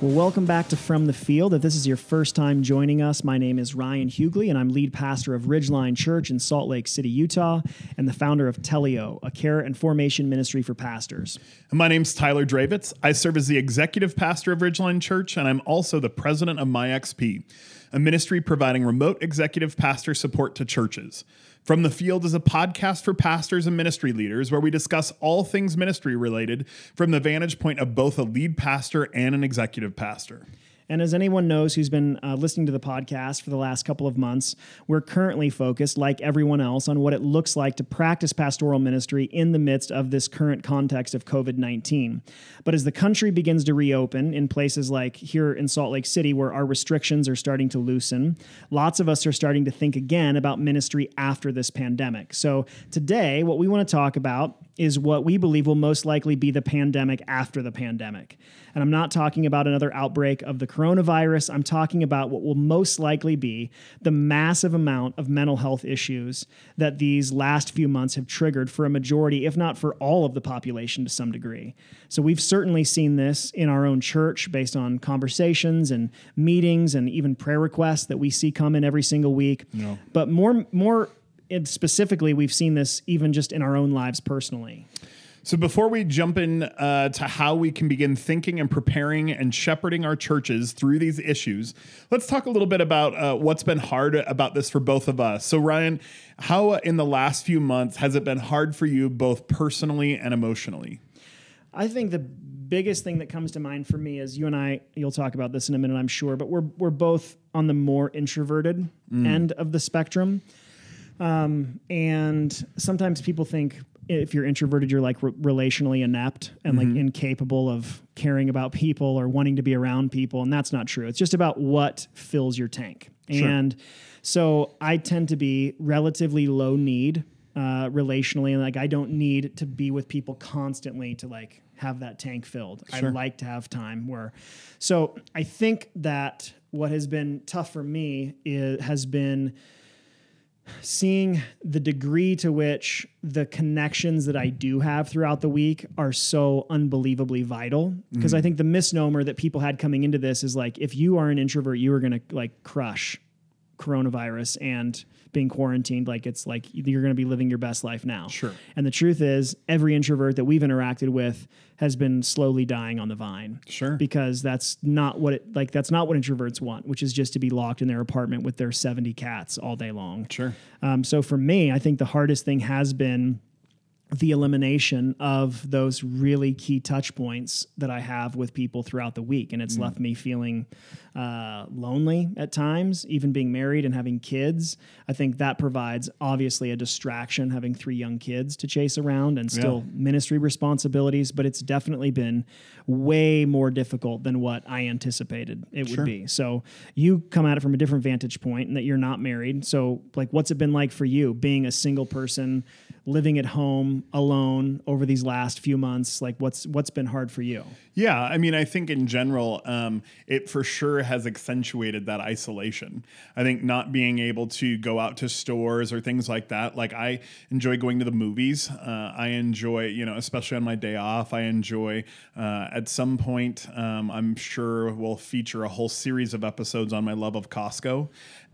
Well, welcome back to From the Field. If this is your first time joining us, my name is Ryan Huguley, and I'm lead pastor of Ridgeline Church in Salt Lake City, Utah, and the founder of Teleo, a care and formation ministry for pastors. My name's Tyler Dravitz. I serve as the executive pastor of Ridgeline Church, and I'm also the president of MyXP, a ministry providing remote executive pastor support to churches. From the Field is a podcast for pastors and ministry leaders where we discuss all things ministry related from the vantage point of both a lead pastor and an executive pastor. And as anyone knows who's been uh, listening to the podcast for the last couple of months, we're currently focused, like everyone else, on what it looks like to practice pastoral ministry in the midst of this current context of COVID 19. But as the country begins to reopen in places like here in Salt Lake City, where our restrictions are starting to loosen, lots of us are starting to think again about ministry after this pandemic. So today, what we want to talk about is what we believe will most likely be the pandemic after the pandemic. And I'm not talking about another outbreak of the coronavirus. I'm talking about what will most likely be the massive amount of mental health issues that these last few months have triggered for a majority, if not for all of the population to some degree. So we've certainly seen this in our own church based on conversations and meetings and even prayer requests that we see come in every single week. No. But more more specifically, we've seen this even just in our own lives personally. So, before we jump in uh, to how we can begin thinking and preparing and shepherding our churches through these issues, let's talk a little bit about uh, what's been hard about this for both of us. So, Ryan, how uh, in the last few months has it been hard for you both personally and emotionally? I think the biggest thing that comes to mind for me is you and I, you'll talk about this in a minute, I'm sure, but we're, we're both on the more introverted mm. end of the spectrum. Um, and sometimes people think if you're introverted, you're like re- relationally inept and mm-hmm. like incapable of caring about people or wanting to be around people. And that's not true. It's just about what fills your tank. Sure. And so I tend to be relatively low need uh, relationally. And like I don't need to be with people constantly to like have that tank filled. Sure. I like to have time where. So I think that what has been tough for me is, has been seeing the degree to which the connections that I do have throughout the week are so unbelievably vital. Because mm-hmm. I think the misnomer that people had coming into this is like, if you are an introvert, you are going to like crush coronavirus and being quarantined like it's like you're going to be living your best life now. Sure. And the truth is, every introvert that we've interacted with has been slowly dying on the vine. Sure. Because that's not what it like that's not what introverts want, which is just to be locked in their apartment with their 70 cats all day long. Sure. Um, so for me, I think the hardest thing has been the elimination of those really key touch points that I have with people throughout the week. And it's mm. left me feeling uh, lonely at times, even being married and having kids. I think that provides obviously a distraction having three young kids to chase around and still yeah. ministry responsibilities, but it's definitely been way more difficult than what I anticipated it sure. would be. So you come at it from a different vantage point and that you're not married. So, like, what's it been like for you being a single person? living at home alone over these last few months like what's what's been hard for you? Yeah i mean i think in general um, it for sure has accentuated that isolation. I think not being able to go out to stores or things like that like i enjoy going to the movies. Uh, i enjoy you know especially on my day off i enjoy uh, at some point um, i'm sure we'll feature a whole series of episodes on my love of costco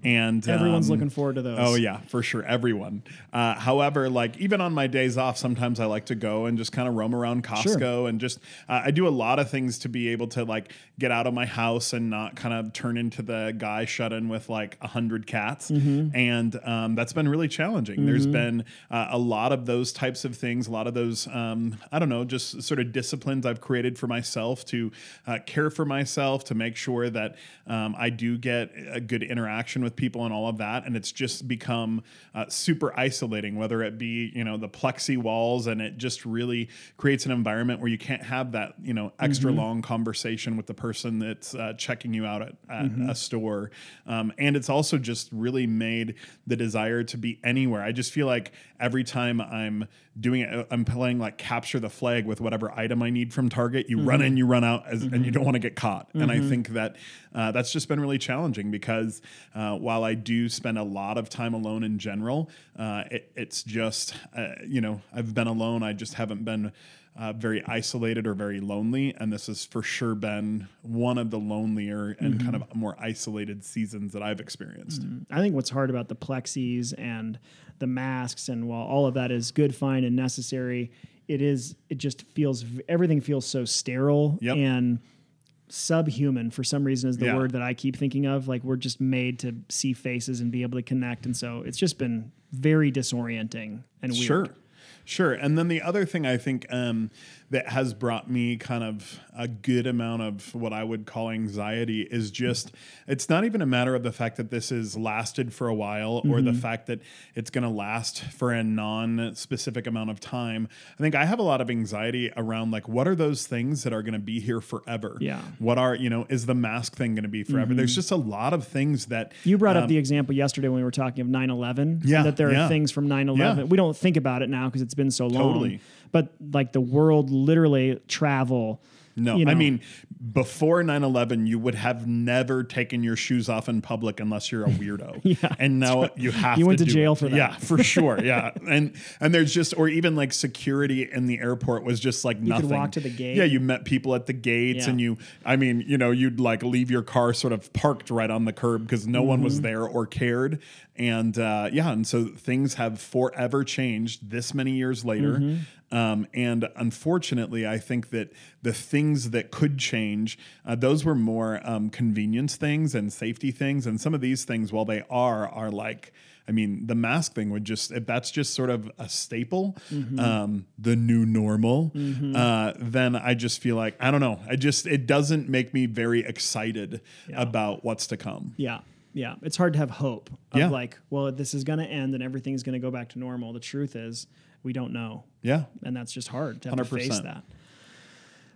and everyone's um, looking forward to those. Oh yeah, for sure, everyone. Uh, however, like even on my days off, sometimes I like to go and just kind of roam around Costco sure. and just uh, I do a lot of things to be able to like get out of my house and not kind of turn into the guy shut in with like a hundred cats, mm-hmm. and um, that's been really challenging. Mm-hmm. There's been uh, a lot of those types of things, a lot of those um, I don't know, just sort of disciplines I've created for myself to uh, care for myself to make sure that um, I do get a good interaction with people and all of that, and it's just become uh, super isolating. Whether it be you know the plexi walls, and it just really creates an environment where you can't have that you know extra mm-hmm. long conversation with the person that's uh, checking you out at, at mm-hmm. a store, um, and it's also just really made the desire to be anywhere. I just feel like every time I'm doing it, I'm playing like capture the flag with whatever item I need from Target. You mm-hmm. run in, you run out, as, and you mm-hmm. don't want to get caught. And I mm-hmm. think that uh, that's just been really challenging because uh, while I do spend a lot of time alone in general, uh, it, it's just, uh, you know, I've been alone. I just haven't been uh, very isolated or very lonely. And this has for sure been one of the lonelier and kind of more isolated seasons that I've experienced. I think what's hard about the plexis and the masks, and while all of that is good, fine, and necessary, it is it just feels everything feels so sterile Yep. and subhuman for some reason is the Yeah. word that I keep thinking of. Like we're just made to see faces and be able to connect, and so it's just been very disorienting and weird. Sure. Sure. And then the other thing I think um, that has brought me kind of a good amount of what I would call anxiety is just it's not even a matter of the fact that this has lasted for a while or the fact that it's going to last for a non specific amount of time. I think I have a lot of anxiety around like, what are those things that are going to be here forever? Yeah. What are, you know, is the mask thing going to be forever? There's just a lot of things that You brought um, up the example yesterday when we were talking of 9 11. Yeah, That there are yeah. things from 9 11. Yeah. We don't think about it now because it's been so long. Totally. But like the world literally travel. No, you know, I mean, before 9 11, you would have never taken your shoes off in public unless you're a weirdo. Yeah, And now you have You to went to jail it. for that. Yeah, for sure. Yeah. And and there's just, or even like security in the airport was just like could nothing. walk to the gate. Yeah. You met people at the gates Yeah. and you, I mean, you know, you'd like leave your car sort of parked right on the curb because no one Mm-hmm. was there or cared. And uh, yeah. And so things have forever changed this many years later. Mm-hmm. Um, and unfortunately, I think that the things that could change, uh, those were more um, convenience things and safety things. And some of these things, while they are, are like, I mean, the mask thing would just, if that's just sort of a staple, um, the new normal, uh, then I just feel like, I don't know, I just, it doesn't make me very excited about what's to come. Yeah. Yeah. It's hard to have hope of Yeah. like, well, this is going to end and everything's going to go back to normal. The truth is, we don't know. Yeah. And that's just hard to have to face that.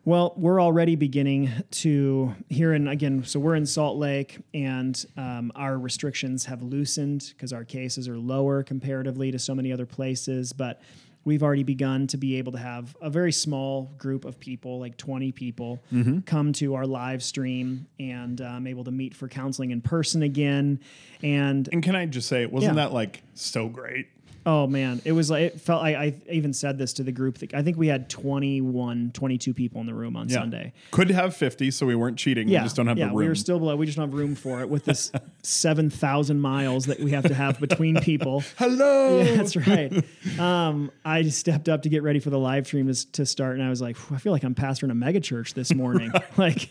Well, we're already beginning to here in again. So we're in Salt Lake, and um, our restrictions have loosened because our cases are lower comparatively to so many other places. But we've already begun to be able to have a very small group of people, like 20 people, come to our live stream and um, able to meet for counseling in person again. And And can I just say, wasn't Yeah. that like so great? Oh man, it was like it felt. I, I even said this to the group. that- I think we had 21, 22 people in the room on Yeah. Sunday. Could have 50, so we weren't cheating. Yeah, We just don't have yeah, the room. we were still below. We just don't have room for it with this seven thousand miles that we have to have between people. Hello. Yeah, that's right. Um, I just stepped up to get ready for the live stream is- to start, and I was like, I feel like I'm pastoring a mega church this morning. like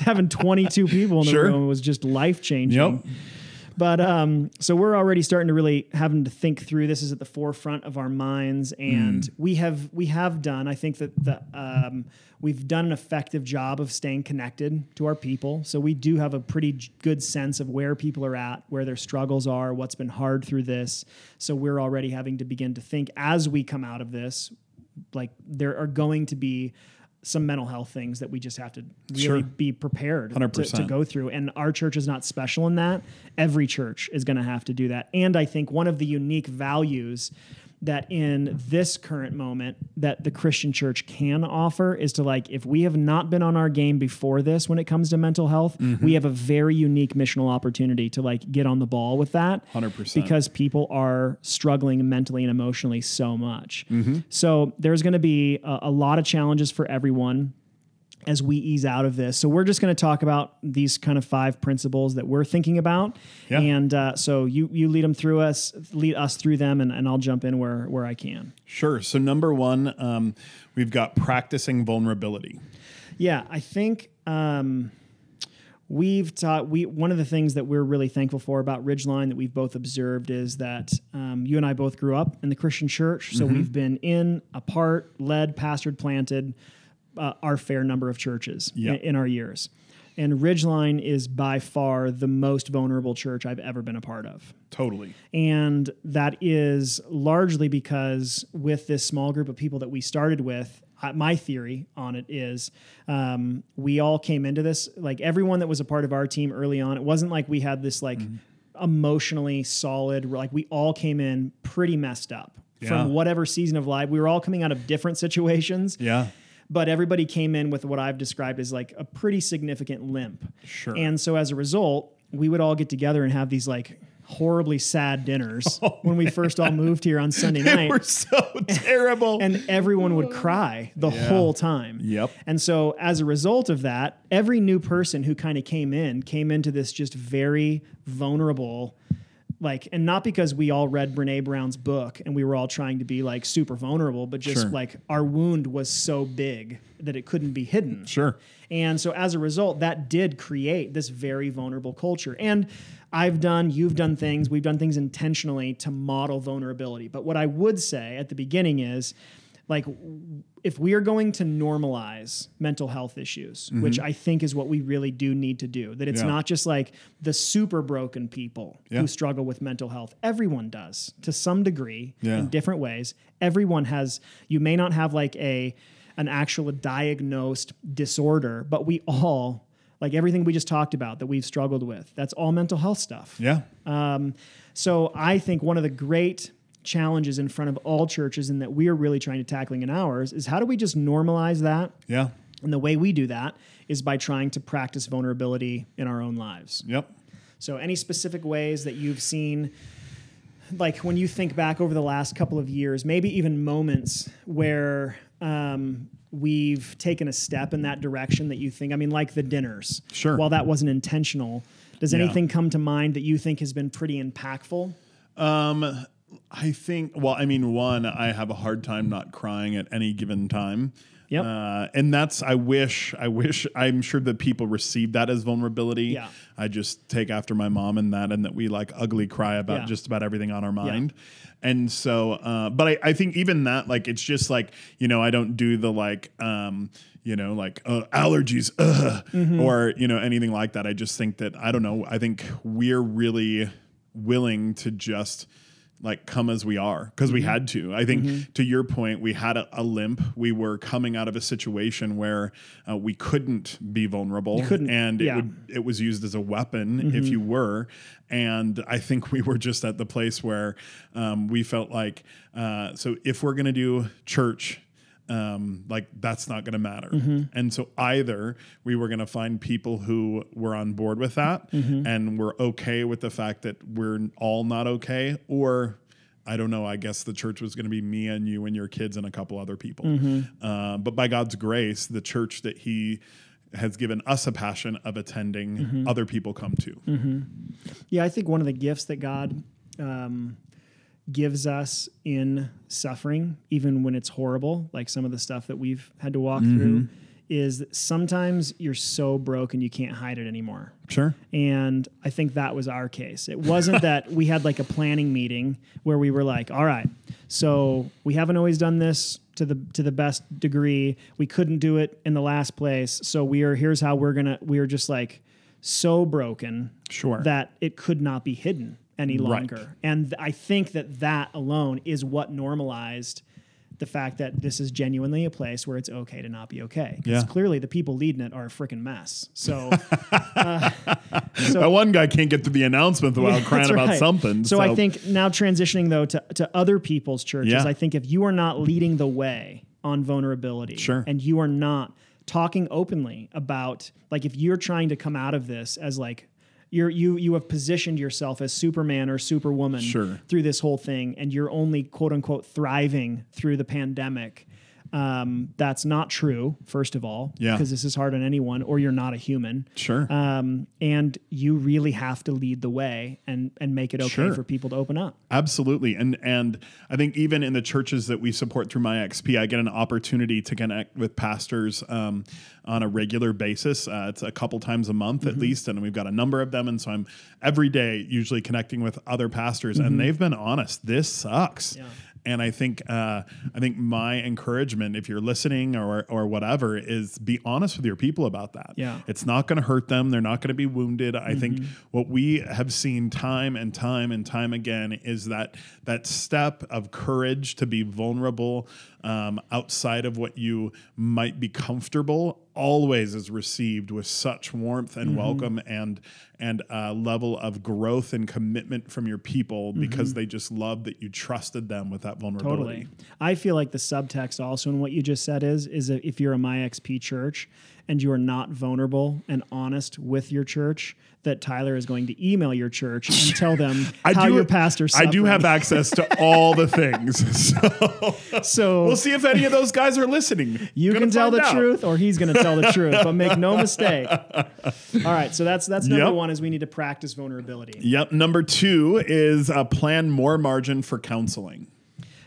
having 22 people in the Sure. room was just life changing. Yep. But um, so we're already starting to really having to think through. This is at the forefront of our minds, and Mm. we have we have done. I think that the um, we've done an effective job of staying connected to our people. So we do have a pretty j- good sense of where people are at, where their struggles are, what's been hard through this. So we're already having to begin to think as we come out of this, like there are going to be some mental health things that we just have to really Sure. be prepared to, to go through. And our church is not special in that. Every church is going to have to do that. And I think one of the unique values that in this current moment that the Christian church can offer is to like if we have not been on our game before this when it comes to mental health, we have a very unique missional opportunity to like get on the ball with that. 100%. Because people are struggling mentally and emotionally so much. Mm-hmm. So there's going to be a, a lot of challenges for everyone as we ease out of this. So we're just going to talk about these kind of five principles that we're thinking about, Yeah. and uh, so you you lead them through us, lead us through them, and, and I'll jump in where where I can. Sure. So number one, um, we've got practicing vulnerability. Yeah, I think um, we've taught we one of the things that we're really thankful for about Ridgeline that we've both observed is that um, you and I both grew up in the Christian church, so we've been in, a part, led, pastored, planted uh, our fair number of churches Yeah. in, in our years. And Ridgeline is by far the most vulnerable church I've ever been a part of. Totally. And that is largely because with this small group of people that we started with, my theory on it is um, we all came into this, like everyone that was a part of our team early on, it wasn't like we had this like emotionally solid, like we all came in pretty messed up Yeah. from whatever season of life. We were all coming out of different situations Yeah. But everybody came in with what I've described as like a pretty significant limp. Sure. And so as a result, we would all get together and have these like horribly sad dinners oh, when we first all moved here on Sunday They night. were so terrible. and everyone would oh. cry the whole time. Yep. And so as a result of that, every new person who kind of came in came into this just very vulnerable like and not because we all read Brene Brown's book and we were all trying to be like super vulnerable, but just Sure. like our wound was so big that it couldn't be hidden. sure. And so as a result, that did create this very vulnerable culture. And I've done, you've done things, we've done things intentionally to model vulnerability. But what I would say at the beginning is like, if we are going to normalize mental health issues, which I think is what we really do need to do, that it's Yeah. not just like the super broken people Yeah. who struggle with mental health. Everyone does to some degree Yeah. in different ways. Everyone has, you may not have like a, an actual diagnosed disorder, but we all, like everything we just talked about that we've struggled with, that's all mental health stuff. Yeah. Um, so I think one of the great challenges in front of all churches and that we are really trying to tackling in ours is how do we just normalize that? Yeah. And the way we do that is by trying to practice vulnerability in our own lives. Yep. So any specific ways that you've seen like when you think back over the last couple of years, maybe even moments where um, we've taken a step in that direction that you think, I mean, like the dinners. Sure. While that wasn't intentional, does Yeah. anything come to mind that you think has been pretty impactful? Um, I think. Well, I mean, one, I have a hard time not crying at any given time. Yep. Uh, and that's. I wish. I wish. I'm sure that people receive that as vulnerability. Yeah. I just take after my mom in that, and that we like ugly cry about Yeah. just about everything on our mind. And so, uh, but I, I think even that, like, it's just like you know, I don't do the like. Um, you know, like uh, allergies, Mm-hmm. or you know anything like that. I just think that I don't know. I think we're really willing to just like come as we are because Mm-hmm. we had to. I think to your point, we had a, a limp. We were coming out of a situation where uh, we couldn't be vulnerable, couldn't, and yeah. Mm-hmm. it would it was used as a weapon if you were. And I think we were just at the place where um, we felt like uh, so if we're gonna do church um, like that's not going to matter. Mm-hmm. And so either we were going to find people who were on board with that Mm-hmm. and were okay with the fact that we're all not okay, or I don't know. I guess the church was going to be me and you and your kids and a couple other people. Mm-hmm. Uh, but by God's grace, the church that He has given us a passion of attending, Mm-hmm. other people come to. Yeah, I think one of the gifts that God um, gives us in suffering, even when it's horrible, like some of the stuff that we've had to walk mm-hmm. through, is that sometimes you're so broken you can't hide it anymore. Sure. And I think that was our case. It wasn't that we had like a planning meeting where we were like, all right, so we haven't always done this to the to the best degree. We couldn't do it in the last place. So we are here's how we're gonna we are just like so broken Sure. that it could not be hidden any Right. longer. And I think that that alone is what normalized the fact that this is genuinely a place where it's okay to not be okay. Because Yeah. clearly the people leading it are a freaking mess. So uh, that one guy can't get through the announcement without crying That's about right. something. So, I think now transitioning though to, to other people's churches, Yeah. I think if you are not leading the way on vulnerability Sure. and you are not talking openly about like if you're trying to come out of this as like you're you you have positioned yourself as Superman or Superwoman Sure. through this whole thing and you're only quote unquote thriving through the pandemic. Um, that's not true, first of all, Yeah. because this is hard on anyone, or you're not a human. sure. Um, and you really have to lead the way and and make it okay Sure. for people to open up. Absolutely. And and I think even in the churches that we support through my XP, I get an opportunity to connect with pastors um, on a regular basis. Uh, it's a couple times a month at least, and we've got a number of them. And so I'm every day usually connecting with other pastors, and they've been honest. This sucks. Yeah. And I think uh, I think my encouragement, if you're listening or or whatever, is be honest with your people about that. Yeah. It's not going to hurt them. They're not going to be wounded. I think what we have seen time and time and time again is that that step of courage to be vulnerable um, outside of what you might be comfortable always is received with such warmth and welcome and and a level of growth and commitment from your people because they just love that you trusted them with that vulnerability. Totally. I feel like the subtext also in what you just said is is if you're a MyXP church and you are not vulnerable and honest with your church, that Tyler is going to email your church and tell them I how do, your pastor's I do have access to all the things. So so we'll see if any of those guys are listening. you Gonna can tell the out. truth or he's going to tell the truth, but make no mistake. All right, so that's that's number Yep. 1 is we need to practice vulnerability. Yep. Number two is uh, plan more margin for counseling.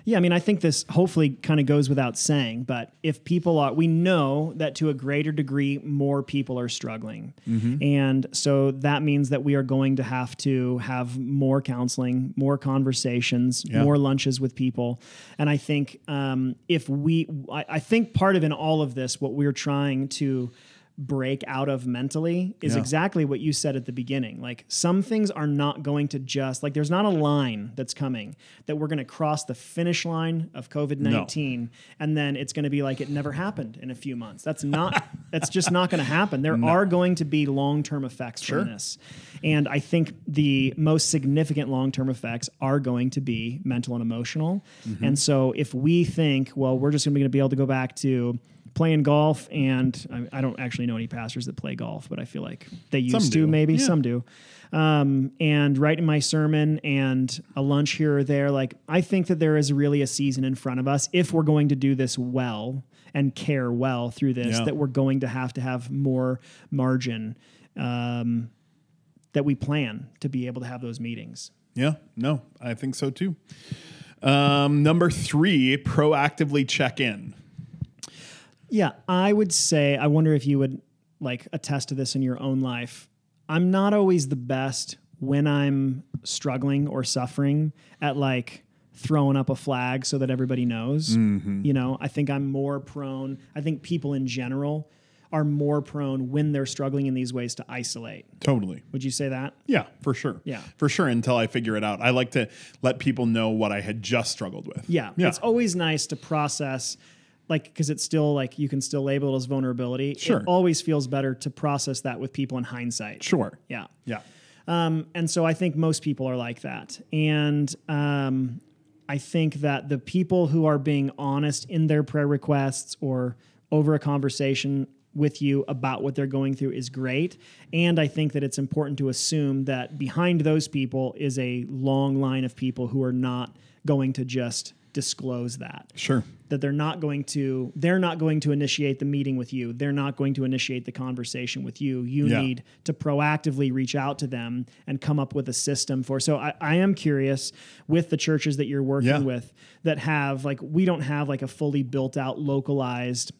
Yeah, I mean, I think this hopefully kind of goes without saying, but if people are, we know that to a greater degree, more people are struggling. Mm-hmm. And so that means that we are going to have to have more counseling, more conversations, Yeah. more lunches with people. And I think um, if we, I, I think part of in all of this, what we're trying to break out of mentally is Yeah. exactly what you said at the beginning. Like some things are not going to just like there's not a line that's coming that we're going to cross the finish line of COVID nineteen and then it's going to be like it never happened in a few months. That's not. that's just not going to happen. There are going to be long term effects Sure. from this, and I think the most significant long term effects are going to be mental and emotional. Mm-hmm. And so if we think, well, we're just going to be able to go back to playing golf and I, I don't actually know any pastors that play golf but i feel like they used Some to do. maybe Yeah. some do um, and writing my sermon and a lunch here or there like i think that there is really a season in front of us if we're going to do this well and care well through this Yeah. that we're going to have to have more margin um, that we plan to be able to have those meetings Yeah, no, I think so too. Um, number three, proactively check in. Yeah, I would say, I wonder if you would like attest to this in your own life. I'm not always the best when I'm struggling or suffering at like throwing up a flag so that everybody knows. Mm-hmm. You know, I think I'm more prone, I think people in general are more prone when they're struggling in these ways to isolate. Totally. Would you say that? Yeah, for sure. Yeah. For sure until I figure it out. I like to let people know what I had just struggled with. Yeah, Yeah. it's always nice to process, like, because it's still like you can still label it as vulnerability. Sure. It always feels better to process that with people in hindsight. Sure. Yeah. Yeah. Um, and so I think most people are like that. And um, I think that the people who are being honest in their prayer requests or over a conversation with you about what they're going through is great. And I think that it's important to assume that behind those people is a long line of people who are not going to just disclose that Sure. that they're not going to they're not going to initiate the meeting with you they're not going to initiate the conversation with you you Yeah. need to proactively reach out to them and come up with a system for so i, I am curious with the churches that you're working Yeah. with that have like we don't have like a fully built out localized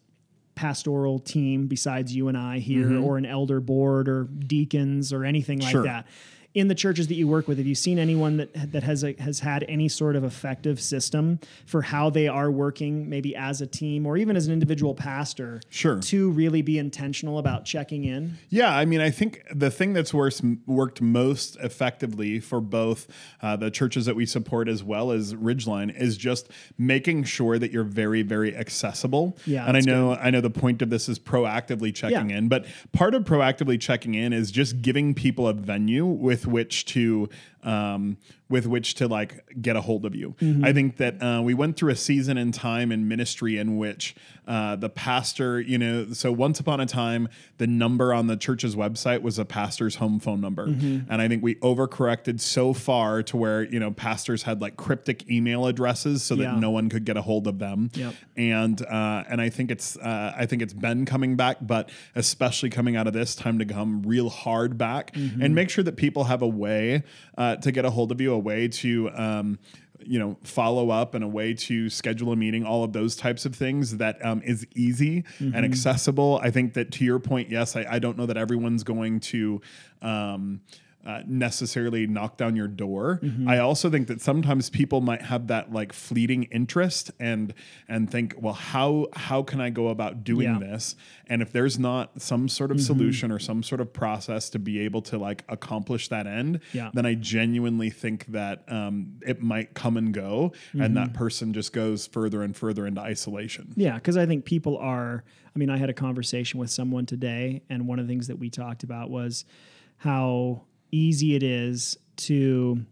pastoral team besides you and I here or an elder board or deacons or anything like Mm-hmm. Sure. that. In the churches that you work with, have you seen anyone that that has a, has had any sort of effective system for how they are working, maybe as a team or even as an individual pastor, Sure. to really be intentional about checking in? Yeah, I mean, I think the thing that's worse, worked most effectively for both uh, the churches that we support as well as Ridgeline is just making sure that you're very, very accessible. Yeah, and I know, I know the point of this is proactively checking Yeah. in, but part of proactively checking in is just giving people a venue with which to. Um, with which to like get a hold of you. Mm-hmm. I think that uh, we went through a season in time in ministry in which uh, the pastor, you know, so once upon a time, the number on the church's website was a pastor's home phone number. Mm-hmm. And I think we overcorrected so far to where, you know, pastors had like cryptic email addresses so that Yeah. no one could get a hold of them. Yep. And uh, and I think it's uh, I think it's been coming back, but especially coming out of this time to come real hard back Mm-hmm. and make sure that people have a way uh, to get a hold of you, a way to um, you know follow up and a way to schedule a meeting all of those types of things that um, is easy Mm-hmm. and accessible i think that to your point yes i, I don't know that everyone's going to um, uh, necessarily knock down your door. Mm-hmm. I also think that sometimes people might have that like fleeting interest and and think, well, how how can I go about doing Yeah. Mm-hmm. this? And if there's not some sort of solution or some sort of process to be able to like accomplish that end, Yeah. then I genuinely think that um, it might come and go, and that person just goes further and further into isolation. Yeah, because I think people are. I mean, I had a conversation with someone today, and one of the things that we talked about was how easy it is to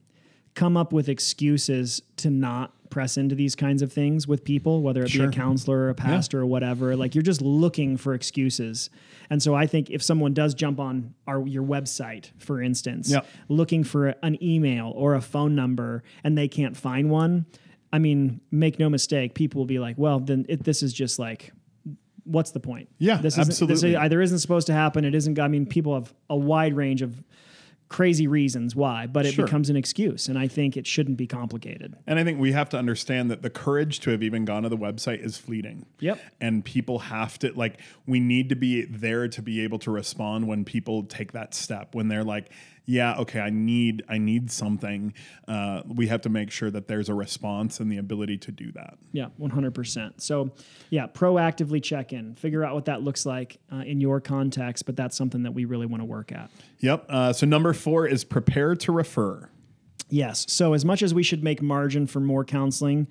come up with excuses to not press into these kinds of things with people, whether it Sure. be a counselor or a pastor or whatever. Like you're just looking for excuses. And so I think if someone does jump on our your website, for instance, Yep. looking for an email or a phone number and they can't find one, I mean, make no mistake, people will be like, well, then it, this is just like what's the point? Yeah, this isn't- absolutely. This either isn't supposed to happen. It isn't. I mean, people have a wide range of crazy reasons why, but it Sure. becomes an excuse, and I think it shouldn't be complicated. And I think we have to understand that the courage to have even gone to the website is fleeting. Yep. And people have to like we need to be there to be able to respond when people take that step when they're like, yeah, okay, I need I need something. Uh, we have to make sure that there's a response and the ability to do that. Yeah, one hundred percent. So, yeah, proactively check in, figure out what that looks like uh, in your context, but that's something that we really want to work at. Yep. Uh, so number four is prepare to refer. Yes. So as much as we should make margin for more counseling,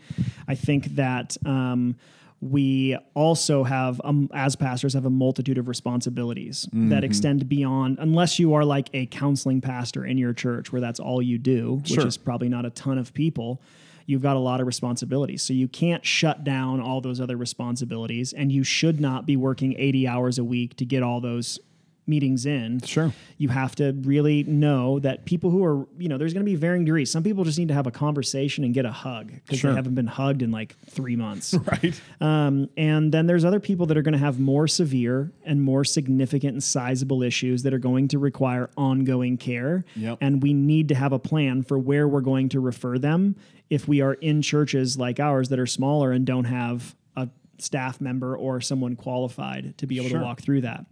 I think that um, we also have, um, as pastors, have a multitude of responsibilities that extend beyond, unless you are like a counseling pastor in your church where that's all you do, which Sure. is probably not a ton of people. You've got a lot of responsibilities. So you can't shut down all those other responsibilities, and you should not be working 80 hours a week to get all those meetings in Sure. you have to really know that people who are, you know, there's going to be varying degrees. Some people just need to have a conversation and get a hug because Sure. they haven't been hugged in like three months. Right. um, and then there's other people that are going to have more severe and more significant and sizable issues that are going to require ongoing care. Yep. And we need to have a plan for where we're going to refer them if we are in churches like ours that are smaller and don't have staff member or someone qualified to be able Sure. to walk through that.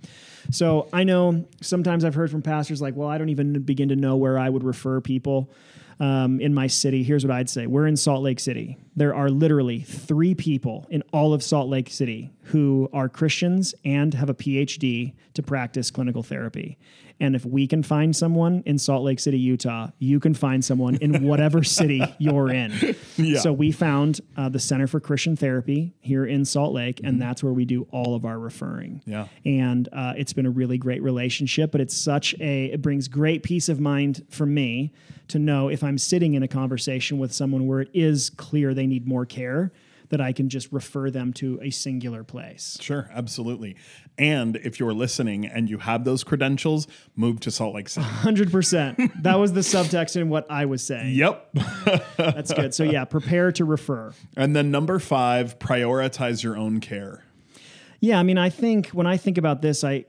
So I know sometimes I've heard from pastors like, well, I don't even begin to know where I would refer people um, in my city. Here's what I'd say We're in Salt Lake City. There are literally three people in all of Salt Lake City who are Christians and have a PhD to practice clinical therapy. And if we can find someone in Salt Lake City, Utah, you can find someone in whatever city you're in. Yeah. So we found uh, the Center for Christian Therapy here in Salt Lake, and that's where we do all of our referring. Yeah. And uh, it's been a really great relationship, but it's such a, it brings great peace of mind for me to know if I'm sitting in a conversation with someone where it is clear they need more care, that I can just refer them to a singular place. Sure, absolutely. And if you're listening and you have those credentials, move to Salt Lake City. 100%. that was the subtext in what I was saying. yep. That's good. So, yeah, prepare to refer. and then number five, prioritize your own care. Yeah, I mean, I think when I think about this, I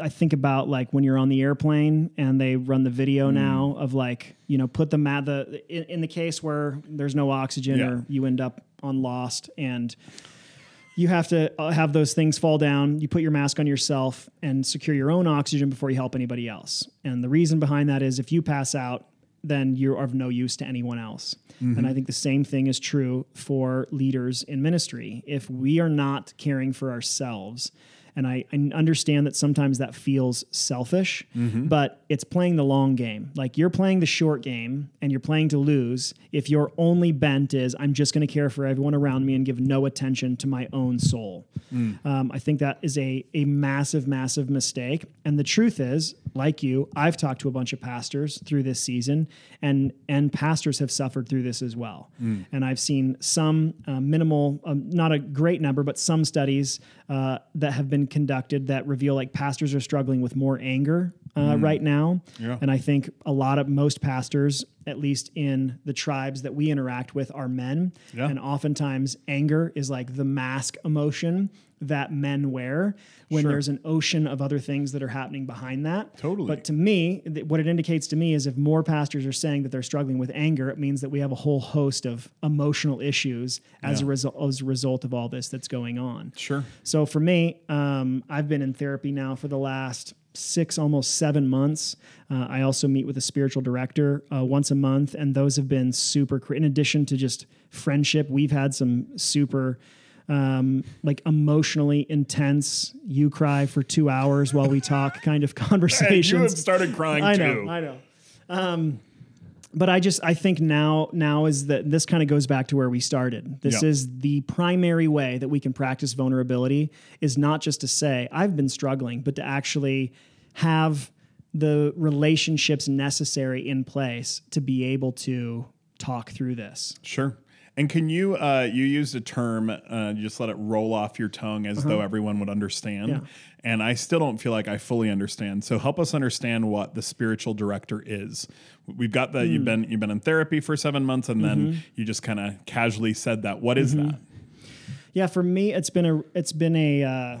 I think about like when you're on the airplane and they run the video Mm. now of like you know put the mat the in, in the case where there's no oxygen Yeah. or you end up on lost and you have to uh, have those things fall down. You put your mask on yourself and secure your own oxygen before you help anybody else. And the reason behind that is if you pass out, then you're of no use to anyone else. And mm-hmm. I think the same thing is true for leaders in ministry. If we are not caring for ourselves, and I, I understand that sometimes that feels selfish, but it's playing the long game. Like you're playing the short game and you're playing to lose if your only bent is, I'm just going to care for everyone around me and give no attention to my own soul. Um, I think that is a, a massive, massive mistake. And the truth is, like you, I've talked to a bunch of pastors through this season, and and pastors have suffered through this as well. And I've seen some uh, minimal, um, not a great number, but some studies uh, that have been conducted that reveal like pastors are struggling with more anger uh, right now. Yeah. And I think a lot of most pastors, at least in the tribes that we interact with, are men. Yeah. And oftentimes anger is like the mask emotion that men wear when Sure. there's an ocean of other things that are happening behind that. Totally. But to me, th- what it indicates to me is if more pastors are saying that they're struggling with anger, it means that we have a whole host of emotional issues as a result as a result of all this that's going on. Sure. So for me, um, I've been in therapy now for the last six, almost seven months. Uh, I also meet with a spiritual director uh, once a month, and those have been super. In addition to just friendship, we've had some super. Um, like emotionally intense, you cry for two hours while we talk kind of conversations. you have started crying I too. know, I know. Um, but I just I think now now is that this kind of goes back to where we started. This Yeah. is the primary way that we can practice vulnerability is not just to say I've been struggling, but to actually have the relationships necessary in place to be able to talk through this. Sure. And can you uh, you used a term, uh, you just let it roll off your tongue as though everyone would understand. Yeah. And I still don't feel like I fully understand. So help us understand what the spiritual director is. We've got the you've been you've been in therapy for seven months, and then you just kind of casually said that. What is that? Yeah, for me, it's been a it's been a uh,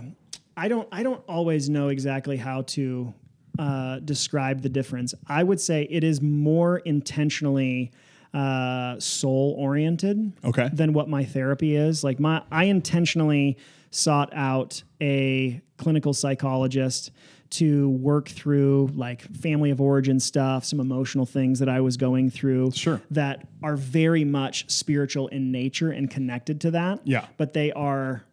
I don't I don't always know exactly how to uh, describe the difference. I would say it is more intentionally uh, soul oriented Okay. than what my therapy is. Like my I intentionally sought out a clinical psychologist to work through like family of origin stuff, some emotional things that I was going through Sure. that are very much spiritual in nature and connected to that. Yeah. But they are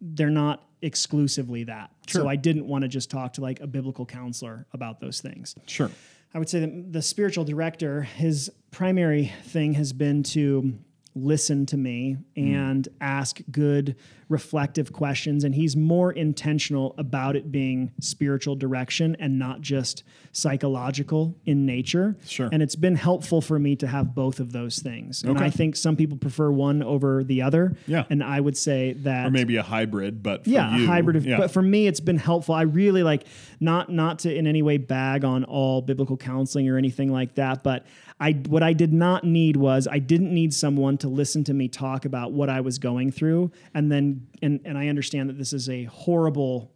they're not exclusively that. Sure. So I didn't want to just talk to like a biblical counselor about those things. Sure. I would say that the spiritual director, his primary thing has been to listen to me hmm. and ask good reflective questions and he's more intentional about it being spiritual direction and not just psychological in nature Sure. and it's been helpful for me to have both of those things Okay. and i think some people prefer one over the other Yeah. and i would say that Or maybe a hybrid, but for yeah, you, a hybrid of, yeah. but for me it's been helpful. I really like not not to in any way bag on all biblical counseling or anything like that, but I what I did not need was I didn't need someone to listen to me talk about what I was going through and then and and I understand that this is a horrible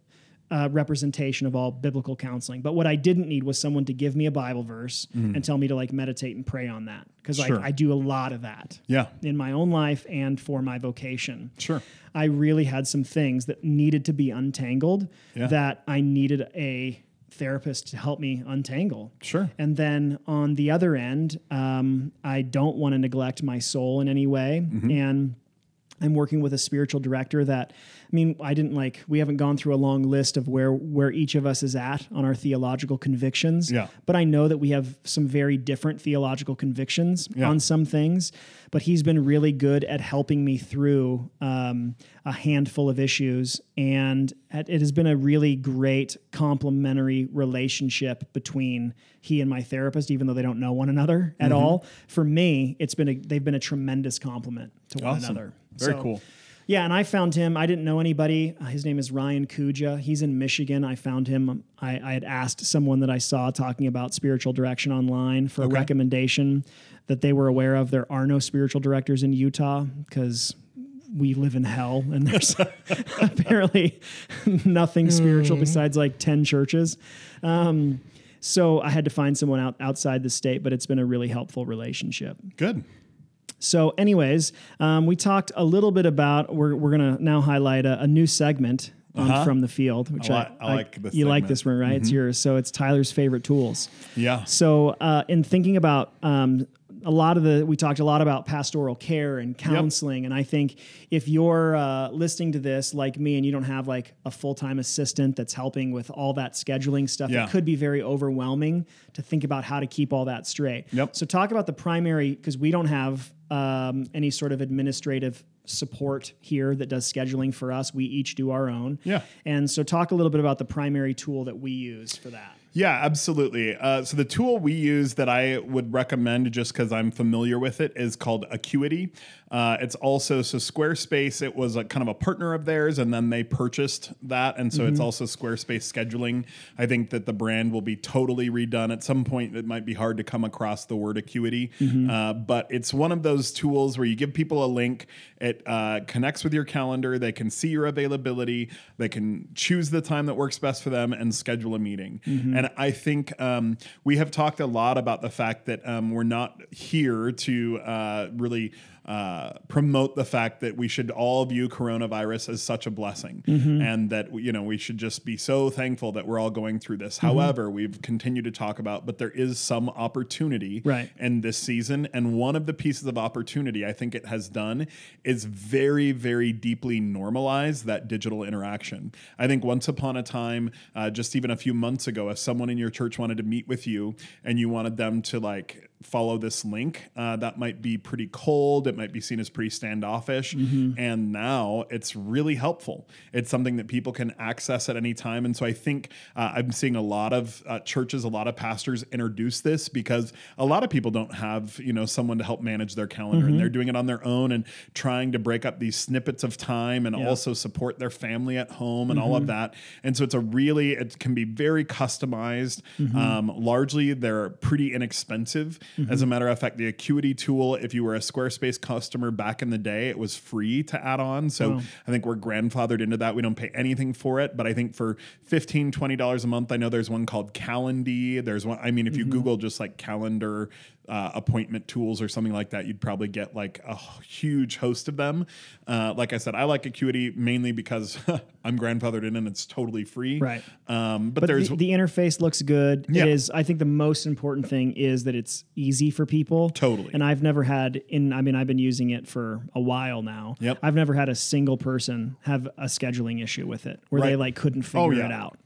uh, representation of all biblical counseling. But what I didn't need was someone to give me a Bible verse and tell me to like meditate and pray on that because. Sure. like I do a lot of that yeah, in my own life and for my vocation. sure. I really had some things that needed to be untangled Yeah. that I needed a therapist to help me untangle. Sure. And then on the other end, um, I don't want to neglect my soul in any way. Mm-hmm. And I'm working with a spiritual director that, I mean, I didn't like, we haven't gone through a long list of where, where each of us is at on our theological convictions. Yeah. But I know that we have some very different theological convictions Yeah. on some things. But he's been really good at helping me through um, a handful of issues. And it has been a really great complementary relationship between he and my therapist, even though they don't know one another at Mm-hmm. all. For me, it's been a, they've been a tremendous compliment to one Awesome. another. Very So- cool. yeah, and I found him. I didn't know anybody. His name is Ryan Kuja. He's in Michigan. I found him. I, I had asked someone that I saw talking about spiritual direction online for a recommendation that they were aware of. There are no spiritual directors in Utah because we live in hell and there's apparently nothing spiritual besides like 10 churches. Um, so I had to find someone out outside the state, but it's been a really helpful relationship. Good. So, anyways, um, we talked a little bit about. We're, we're going to now highlight a, a new segment on Uh-huh. from the field, which I I, I like this You like segment. Mm-hmm. this one, right? It's yours. So it's Tyler's favorite tools. Yeah. So, uh, in thinking about um, a lot of the, we talked a lot about pastoral care and counseling, and I think if you're uh, listening to this like me, and you don't have like a full time assistant that's helping with all that scheduling stuff, Yeah. it could be very overwhelming to think about how to keep all that straight. Yep. So, talk about the primary because we don't have um, any sort of administrative support here that does scheduling for us. We each do our own. Yeah. And so, talk a little bit about the primary tool that we use for that. Yeah, absolutely. Uh, so the tool we use that I would recommend, just because I'm familiar with it, is called Acuity. Uh, it's also so Squarespace. It was a kind of a partner of theirs, and then they purchased that, and so it's also Squarespace scheduling. I think that the brand will be totally redone at some point. It might be hard to come across the word Acuity, uh, but it's one of those tools where you give people a link. It uh, connects with your calendar. They can see your availability. They can choose the time that works best for them and schedule a meeting. And I think um, we have talked a lot about the fact that um, we're not here to uh, really uh, promote the fact that we should all view coronavirus as such a blessing and that you know we should just be so thankful that we're all going through this. However, we've continued to talk about, but there is some opportunity Right. in this season. And one of the pieces of opportunity I think it has done is very, very deeply normalize that digital interaction. I think once upon a time, uh, just even a few months ago, if someone in your church wanted to meet with you and you wanted them to like follow this link. Uh, that might be pretty cold. It might be seen as pretty standoffish. Mm-hmm. And now it's really helpful. It's something that people can access at any time. And so I think uh, I'm seeing a lot of uh, churches, a lot of pastors introduce this because a lot of people don't have, you know, someone to help manage their calendar Mm-hmm. and they're doing it on their own and trying to break up these snippets of time and Yeah. also support their family at home and Mm-hmm. all of that. And so it's a really, it can be very customized. Mm-hmm. Um, largely, they're pretty inexpensive. As a matter of fact, the Acuity tool, if you were a Squarespace customer back in the day, it was free to add on. So Wow. I think we're grandfathered into that. We don't pay anything for it. But I think for $15, $20 a month, I know there's one called Calendly. There's one, I mean, if you mm-hmm. Google just like calendar, uh, appointment tools or something like that, you'd probably get like a huge host of them. Uh, like I said, I like Acuity mainly because I'm grandfathered in and it's totally free. Right. Um, but, But there's the, the interface looks good. Yeah. It is. I think the most important thing is that it's easy for people. Totally. And I've never had in. I mean, I've been using it for a while now. Yep. I've never had a single person have a scheduling issue with it where they like couldn't figure Oh, yeah. it out.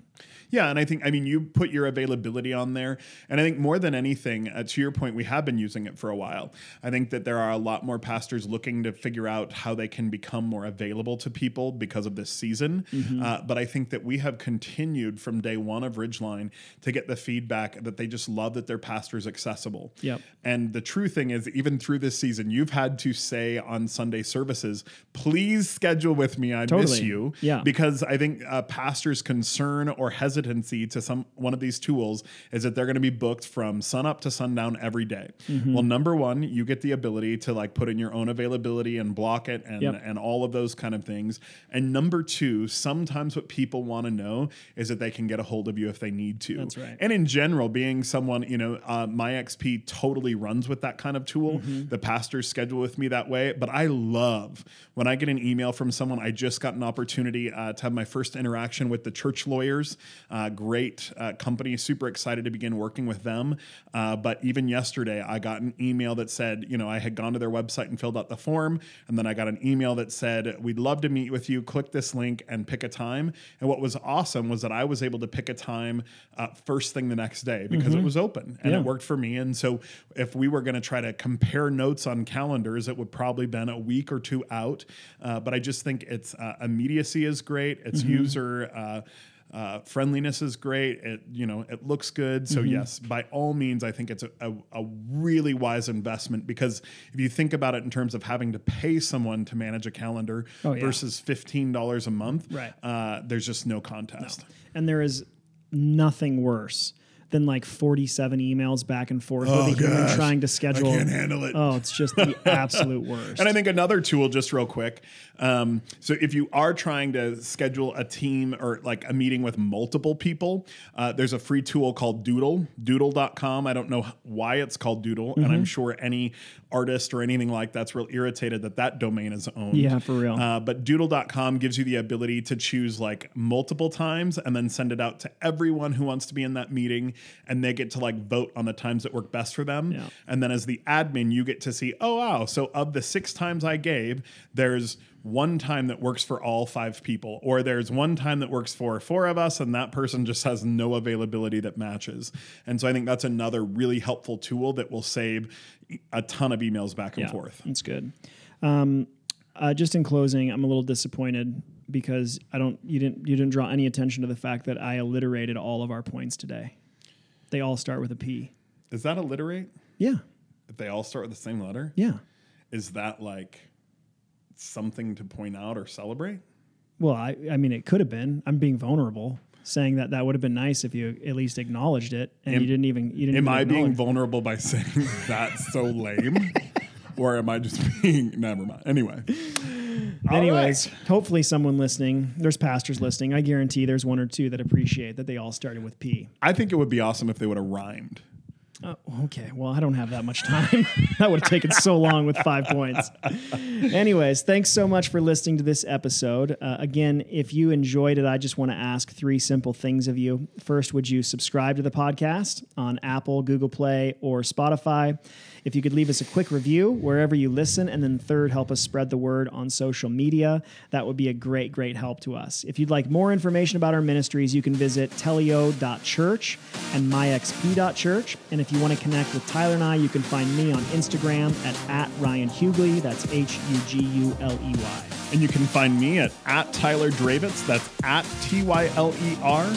Yeah, and I think I mean you put your availability on there, and I think more than anything, uh, to your point, we have been using it for a while. I think that there are a lot more pastors looking to figure out how they can become more available to people because of this season. Mm-hmm. Uh, but I think that we have continued from day one of Ridgeline to get the feedback that they just love that their pastor is accessible. Yep. And the true thing is, even through this season, you've had to say on Sunday services, please schedule with me. I miss you. Yeah. Because I think a pastor's concern or hesitancy to some one of these tools is that they're going to be booked from sun up to sundown every day. Mm-hmm. Well, number one, you get the ability to like put in your own availability and block it and Yep. and all of those kind of things. And number two, sometimes what people want to know is that they can get a hold of you if they need to. That's right. And in general, being someone, you know, uh, MyXP totally runs with that kind of tool. Mm-hmm. The pastors schedule with me that way. But I love when I get an email from someone. I just got an opportunity uh, to have my first interaction with the church lawyers. Uh, great uh, company, super excited to begin working with them. Uh, but even yesterday, I got an email that said, you know, I had gone to their website and filled out the form. And then I got an email that said, we'd love to meet with you. Click this link and pick a time. And what was awesome was that I was able to pick a time uh, first thing the next day because it was open and Yeah. it worked for me. And so if we were going to try to compare notes on calendars, it would probably been a week or two out. Uh, but I just think its uh, immediacy is great. Its user. Uh, uh, friendliness is great. It you know it looks good. So yes, by all means, I think it's a, a, a really wise investment because if you think about it in terms of having to pay someone to manage a calendar Oh, yeah. versus fifteen dollars a month, Right. Uh, there's just no contest. And there is nothing worse than like 47 emails back and forth Oh, with a human trying to schedule. I can't handle it. Oh, it's just the absolute worst. And I think another tool, just real quick. Um, so if you are trying to schedule a team or like a meeting with multiple people, uh, there's a free tool called Doodle, doodle.com. I don't know why it's called Doodle. And Mm-hmm. I'm sure any artist or anything like that's real irritated that that domain is owned. Yeah, for real. Uh, but doodle.com gives you the ability to choose like multiple times and then send it out to everyone who wants to be in that meeting. And they get to like vote on the times that work best for them. Yeah. And then as the admin, you get to see, oh, wow. So of the six times I gave, there's one time that works for all five people, or there's one time that works for four of us, and that person just has no availability that matches. And so I think that's another really helpful tool that will save a ton of emails back and Yeah, forth. That's good. Um, uh, just in closing, I'm a little disappointed because I don't you didn't you didn't draw any attention to the fact that I alliterated all of our points today. They all start with a P. Is that alliterate? Yeah, If they all start with the same letter? yeah. Is that like something to point out or celebrate? Well, I I mean it could have been. I'm being vulnerable, saying that that would have been nice if you at least acknowledged it, and Am- you didn't even you didn't. Am I being vulnerable by saying that's so lame? or am I just being, never mind. Anyway. All Anyways, right. hopefully someone listening, there's pastors listening. I guarantee there's one or two that appreciate that they all started with P. I think it would be awesome if they would have rhymed. Oh, okay. Well, I don't have that much time. that would have taken so long with five points. Anyways, thanks so much for listening to this episode. Uh, again, if you enjoyed it, I just want to ask three simple things of you. First, would you subscribe to the podcast on Apple, Google Play, or Spotify? If you could leave us a quick review wherever you listen, and then third, help us spread the word on social media. That would be a great, great help to us. If you'd like more information about our ministries, you can visit telio.church and myxp.church. And if you want to connect with Tyler and I, you can find me on Instagram at, at Ryan Huguley. That's H U G U L E Y. And you can find me at, at Tyler Drewitz. That's at T Y L E R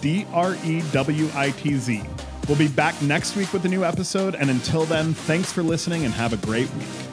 D R E W I T Z. We'll be back next week with a new episode. And until then, thanks for listening and have a great week.